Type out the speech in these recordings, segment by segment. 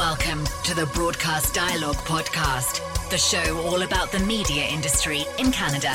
Welcome to the Broadcast Dialogue Podcast, the show all about the media industry in Canada.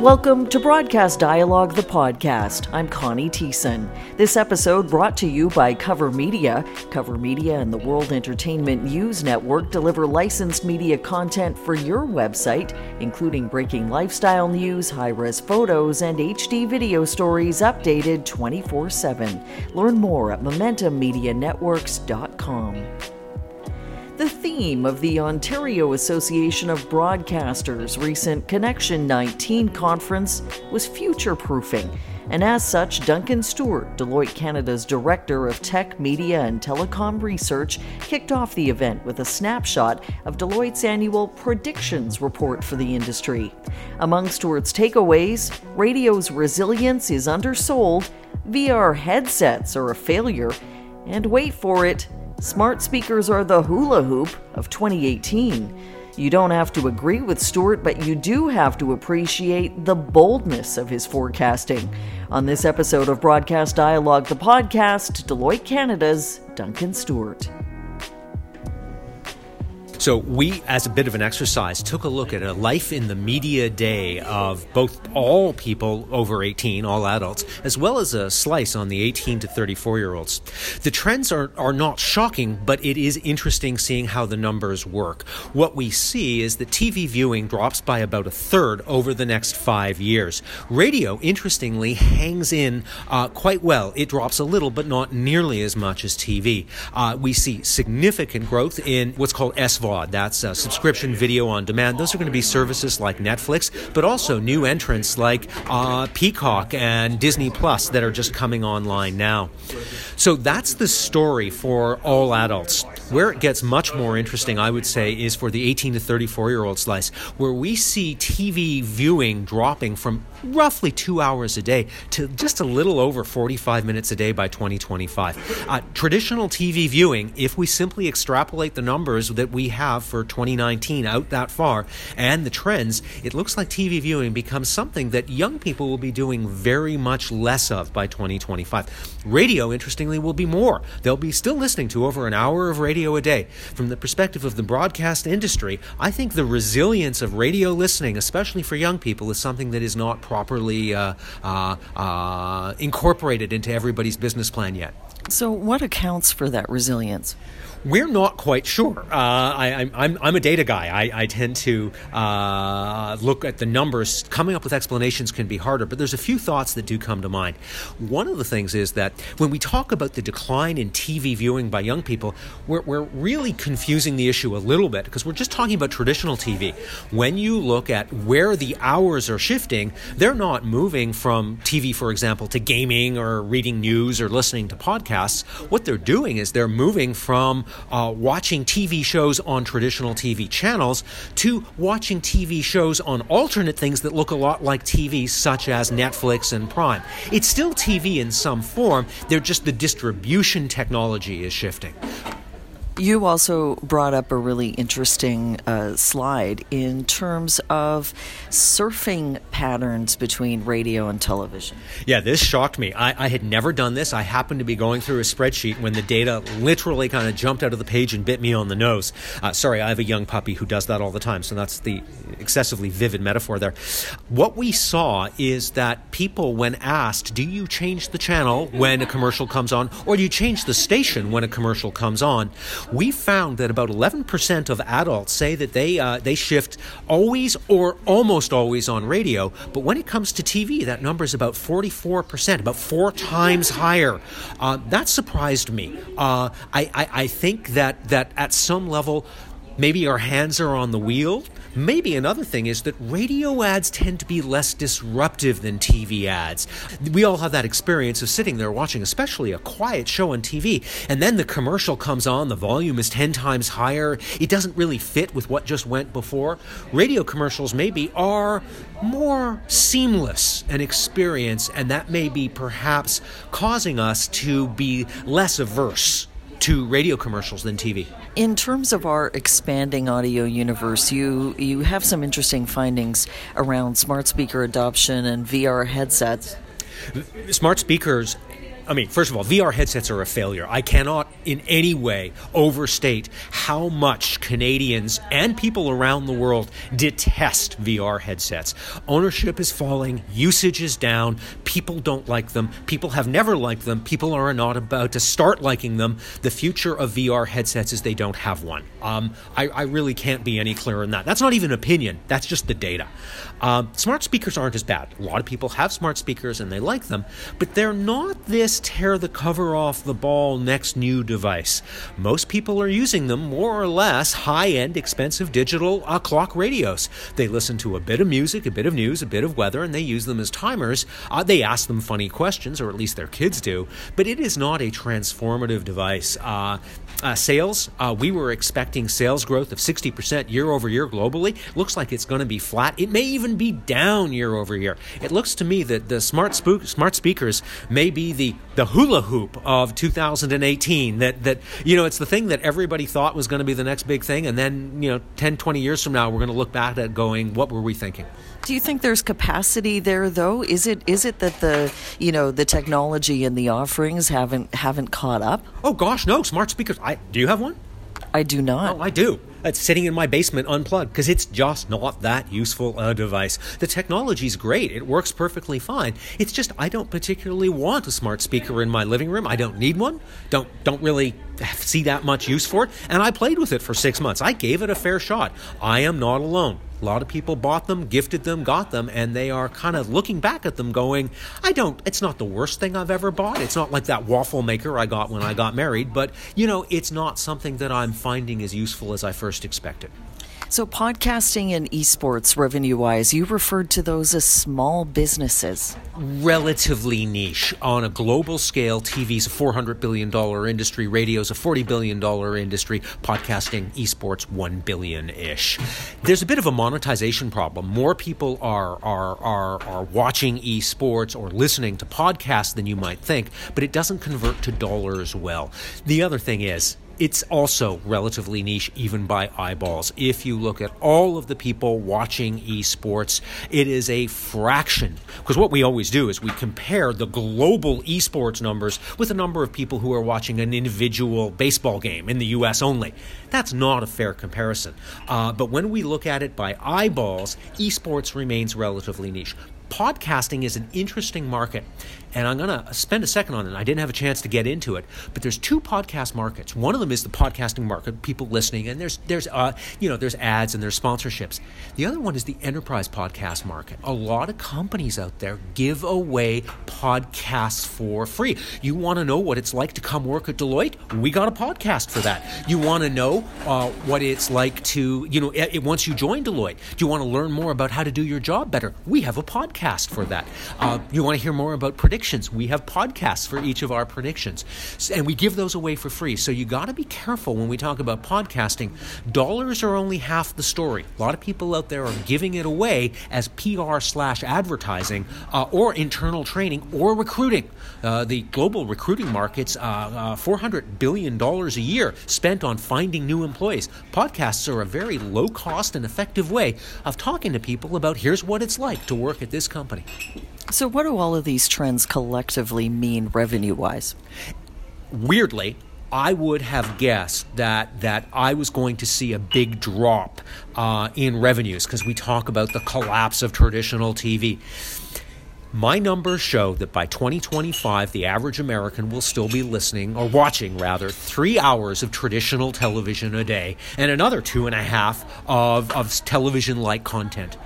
Welcome to Broadcast Dialogue, the podcast. I'm Connie Thiessen. This episode brought to you by Cover Media. Cover Media and the World Entertainment News Network deliver licensed media content for your website, including breaking lifestyle news, high res photos, and HD video stories updated 24 7. Learn more at MomentumMediaNetworks.com. The theme of the Ontario Association of Broadcasters' recent Connection 19 conference was future proofing. And as such, Duncan Stewart, Deloitte Canada's Director of Tech, Media, and Telecom Research, kicked off the event with a snapshot of Deloitte's annual predictions report for the industry. Among Stewart's takeaways, radio's resilience is undersold, VR headsets are a failure, and wait for it, Smart speakers are the hula hoop of 2018. You don't have to agree with Stewart, but you do have to appreciate the boldness of his forecasting. On this episode of Broadcast Dialogue, the podcast, Deloitte Canada's Duncan Stewart. So, we, as a bit of an exercise, took a look at a life in the media day of both all people over 18, all adults, as well as a slice on the 18 to 34 year olds. The trends are, are not shocking, but it is interesting seeing how the numbers work. What we see is that TV viewing drops by about a third over the next five years. Radio, interestingly, hangs in uh, quite well. It drops a little, but not nearly as much as TV. Uh, we see significant growth in what's called SVOD that's uh, subscription video on demand. Those are going to be services like Netflix, but also new entrants like uh, Peacock and Disney Plus that are just coming online now. So that's the story for all adults. Where it gets much more interesting, I would say, is for the 18 to 34 year old slice, where we see TV viewing dropping from roughly two hours a day to just a little over 45 minutes a day by 2025. Uh, traditional TV viewing, if we simply extrapolate the numbers that we have for 2019 out that far and the trends, it looks like TV viewing becomes something that young people will be doing very much less of by 2025. Radio, interestingly, will be more. They'll be still listening to over an hour of radio radio a day. From the perspective of the broadcast industry, I think the resilience of radio listening, especially for young people, is something that is not properly uh, uh, uh, incorporated into everybody's business plan yet. So, what accounts for that resilience? We're not quite sure. Uh, I, am a data guy. I, I tend to uh, look at the numbers. Coming up with explanations can be harder, but there's a few thoughts that do come to mind. One of the things is that when we talk about the decline in TV viewing by young people, we're, we're really confusing the issue a little bit because we're just talking about traditional TV. When you look at where the hours are shifting, they're not moving from TV, for example, to gaming or reading news or listening to podcasts. What they're doing is they're moving from uh, watching TV shows on traditional TV channels to watching TV shows on alternate things that look a lot like TV, such as Netflix and Prime. It's still TV in some form, they're just the distribution technology is shifting. You also brought up a really interesting uh, slide in terms of surfing patterns between radio and television. Yeah, this shocked me. I, I, had never done this. I happened to be going through a spreadsheet when the data literally kind of jumped out of the page and bit me on the nose. Uh, sorry, I have a young puppy who does that all the time, so that's the excessively vivid metaphor there. What we saw is that people, when asked, Do you change the channel when a commercial comes on, or do you change the station when a commercial comes on? We found that about 11% of adults say that they uh, they shift always or almost always on radio, but when it comes to TV, that number is about 44%, about four times higher. Uh, that surprised me. Uh, I, I, I think that that at some level, maybe our hands are on the wheel Maybe another thing is that radio ads tend to be less disruptive than TV ads. We all have that experience of sitting there watching, especially a quiet show on TV, and then the commercial comes on, the volume is 10 times higher, it doesn't really fit with what just went before. Radio commercials, maybe, are more seamless an experience, and that may be perhaps causing us to be less averse to radio commercials than TV. In terms of our expanding audio universe, you you have some interesting findings around smart speaker adoption and VR headsets. Smart speakers I mean, first of all, VR headsets are a failure. I cannot in any way overstate how much Canadians and people around the world detest VR headsets. Ownership is falling, usage is down, people don't like them, people have never liked them, people are not about to start liking them. The future of VR headsets is they don't have one. Um, I, I, really can't be any clearer than that. That's not even opinion, that's just the data. Um, smart speakers aren't as bad. A lot of people have smart speakers and they like them, but they're not this tear the cover off the ball next new device. Most people are using them more or less high end, expensive digital uh, clock radios. They listen to a bit of music, a bit of news, a bit of weather, and they use them as timers. Uh, they ask them funny questions, or at least their kids do, but it is not a transformative device. Uh, uh, sales, uh, we were expecting sales growth of 60% year over year globally. Looks like it's going to be flat. It may even be down year over year. It looks to me that the smart spook, smart speakers may be the, the hula hoop of 2018. That, that, you know, it's the thing that everybody thought was going to be the next big thing. And then, you know, 10, 20 years from now, we're going to look back at going, what were we thinking? Do you think there's capacity there though? Is it is it that the you know the technology and the offerings haven't haven't caught up? Oh gosh, no! Smart speakers. I do you have one? I do not. Oh, I do. It's sitting in my basement unplugged because it's just not that useful a device. The technology's great. It works perfectly fine. It's just I don't particularly want a smart speaker in my living room. I don't need one. Don't don't really see that much use for it. And I played with it for 6 months. I gave it a fair shot. I am not alone. A lot of people bought them, gifted them, got them, and they are kind of looking back at them going, I don't, it's not the worst thing I've ever bought. It's not like that waffle maker I got when I got married, but, you know, it's not something that I'm finding as useful as I first expected. So, podcasting and esports revenue wise, you referred to those as small businesses. Relatively niche. On a global scale, TV's a $400 billion industry, radio's a $40 billion industry, podcasting, esports, 1 billion ish. There's a bit of a monetization problem. More people are, are, are, are watching esports or listening to podcasts than you might think, but it doesn't convert to dollars well. The other thing is, it's also relatively niche, even by eyeballs. If you look at all of the people watching esports, it is a fraction. Because what we always do is we compare the global esports numbers with the number of people who are watching an individual baseball game in the US only. That's not a fair comparison. Uh, but when we look at it by eyeballs, esports remains relatively niche podcasting is an interesting market and I'm going to spend a second on it. I didn't have a chance to get into it, but there's two podcast markets. One of them is the podcasting market, people listening, and there's there's uh, you know there's ads and there's sponsorships. The other one is the enterprise podcast market. A lot of companies out there give away podcasts for free. You want to know what it's like to come work at Deloitte? We got a podcast for that. You want to know uh, what it's like to you know it, once you join Deloitte? Do you want to learn more about how to do your job better? We have a podcast for that. Uh, you want to hear more about predictions? predictions. We have podcasts for each of our predictions, and we give those away for free. So you got to be careful when we talk about podcasting. Dollars are only half the story. A lot of people out there are giving it away as PR slash advertising uh, or internal training or recruiting. Uh, the global recruiting markets, uh, uh $400 billion a year spent on finding new employees. Podcasts are a very low cost and effective way of talking to people about here's what it's like to work at this company. So, what do all of these trends collectively mean revenue wise? Weirdly, I would have guessed that that I was going to see a big drop uh, in revenues because we talk about the collapse of traditional TV. My numbers show that by 2025, the average American will still be listening, or watching rather, three hours of traditional television a day and another two and a half of, of television like content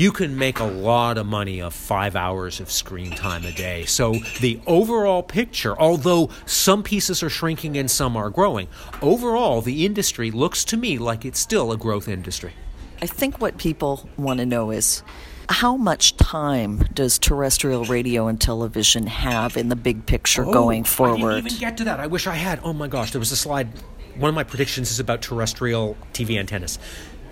you can make a lot of money of five hours of screen time a day. So the overall picture, although some pieces are shrinking and some are growing, overall the industry looks to me like it's still a growth industry. I think what people want to know is how much time does terrestrial radio and television have in the big picture oh, going forward? I didn't even get to that. I wish I had. Oh my gosh, there was a slide. One of my predictions is about terrestrial TV antennas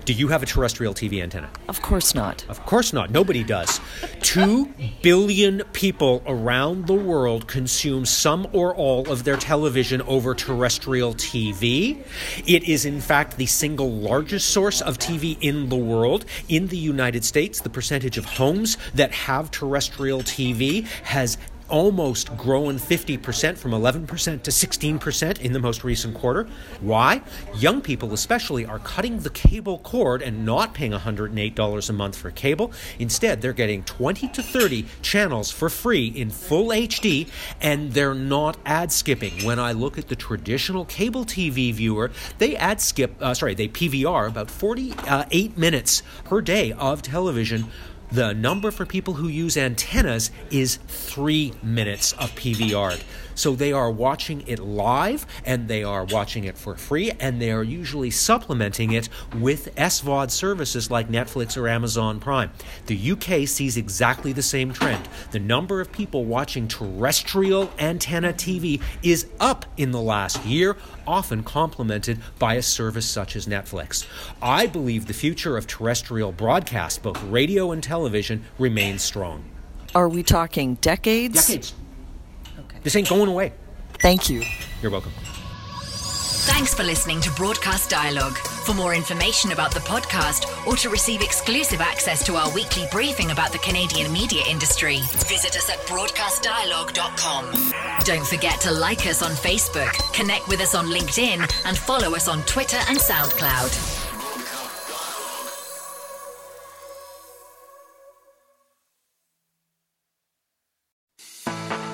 Do you have a terrestrial TV antenna? Of course not. Of course not. Nobody does. Two billion people around the world consume some or all of their television over terrestrial TV. It is, in fact, the single largest source of TV in the world. In the United States, the percentage of homes that have terrestrial TV has almost grown 50% from 11% to 16% in the most recent quarter. Why? Young people, especially, are cutting the cable cord and not paying $108 a month for cable. Instead, they're getting 20 to 30 channels for free in full HD, and they're not ad skipping. When I look at the traditional cable TV viewer, they ad skip, uh, sorry, they PVR about 48 minutes per day of television the number for people who use antennas is three minutes of PVR. So they are watching it live and they are watching it for free and they are usually supplementing it with SVOD services like Netflix or Amazon Prime. The UK sees exactly the same trend. The number of people watching terrestrial antenna TV is up in the last year, often complemented by a service such as Netflix. I believe the future of terrestrial broadcast, both radio and television, remains strong. Are we talking decades? Decades. This ain't going away. Thank you. You're welcome. Thanks for listening to Broadcast Dialogue. For more information about the podcast or to receive exclusive access to our weekly briefing about the Canadian media industry, visit us at broadcastdialogue.com. Don't forget to like us on Facebook, connect with us on LinkedIn, and follow us on Twitter and SoundCloud.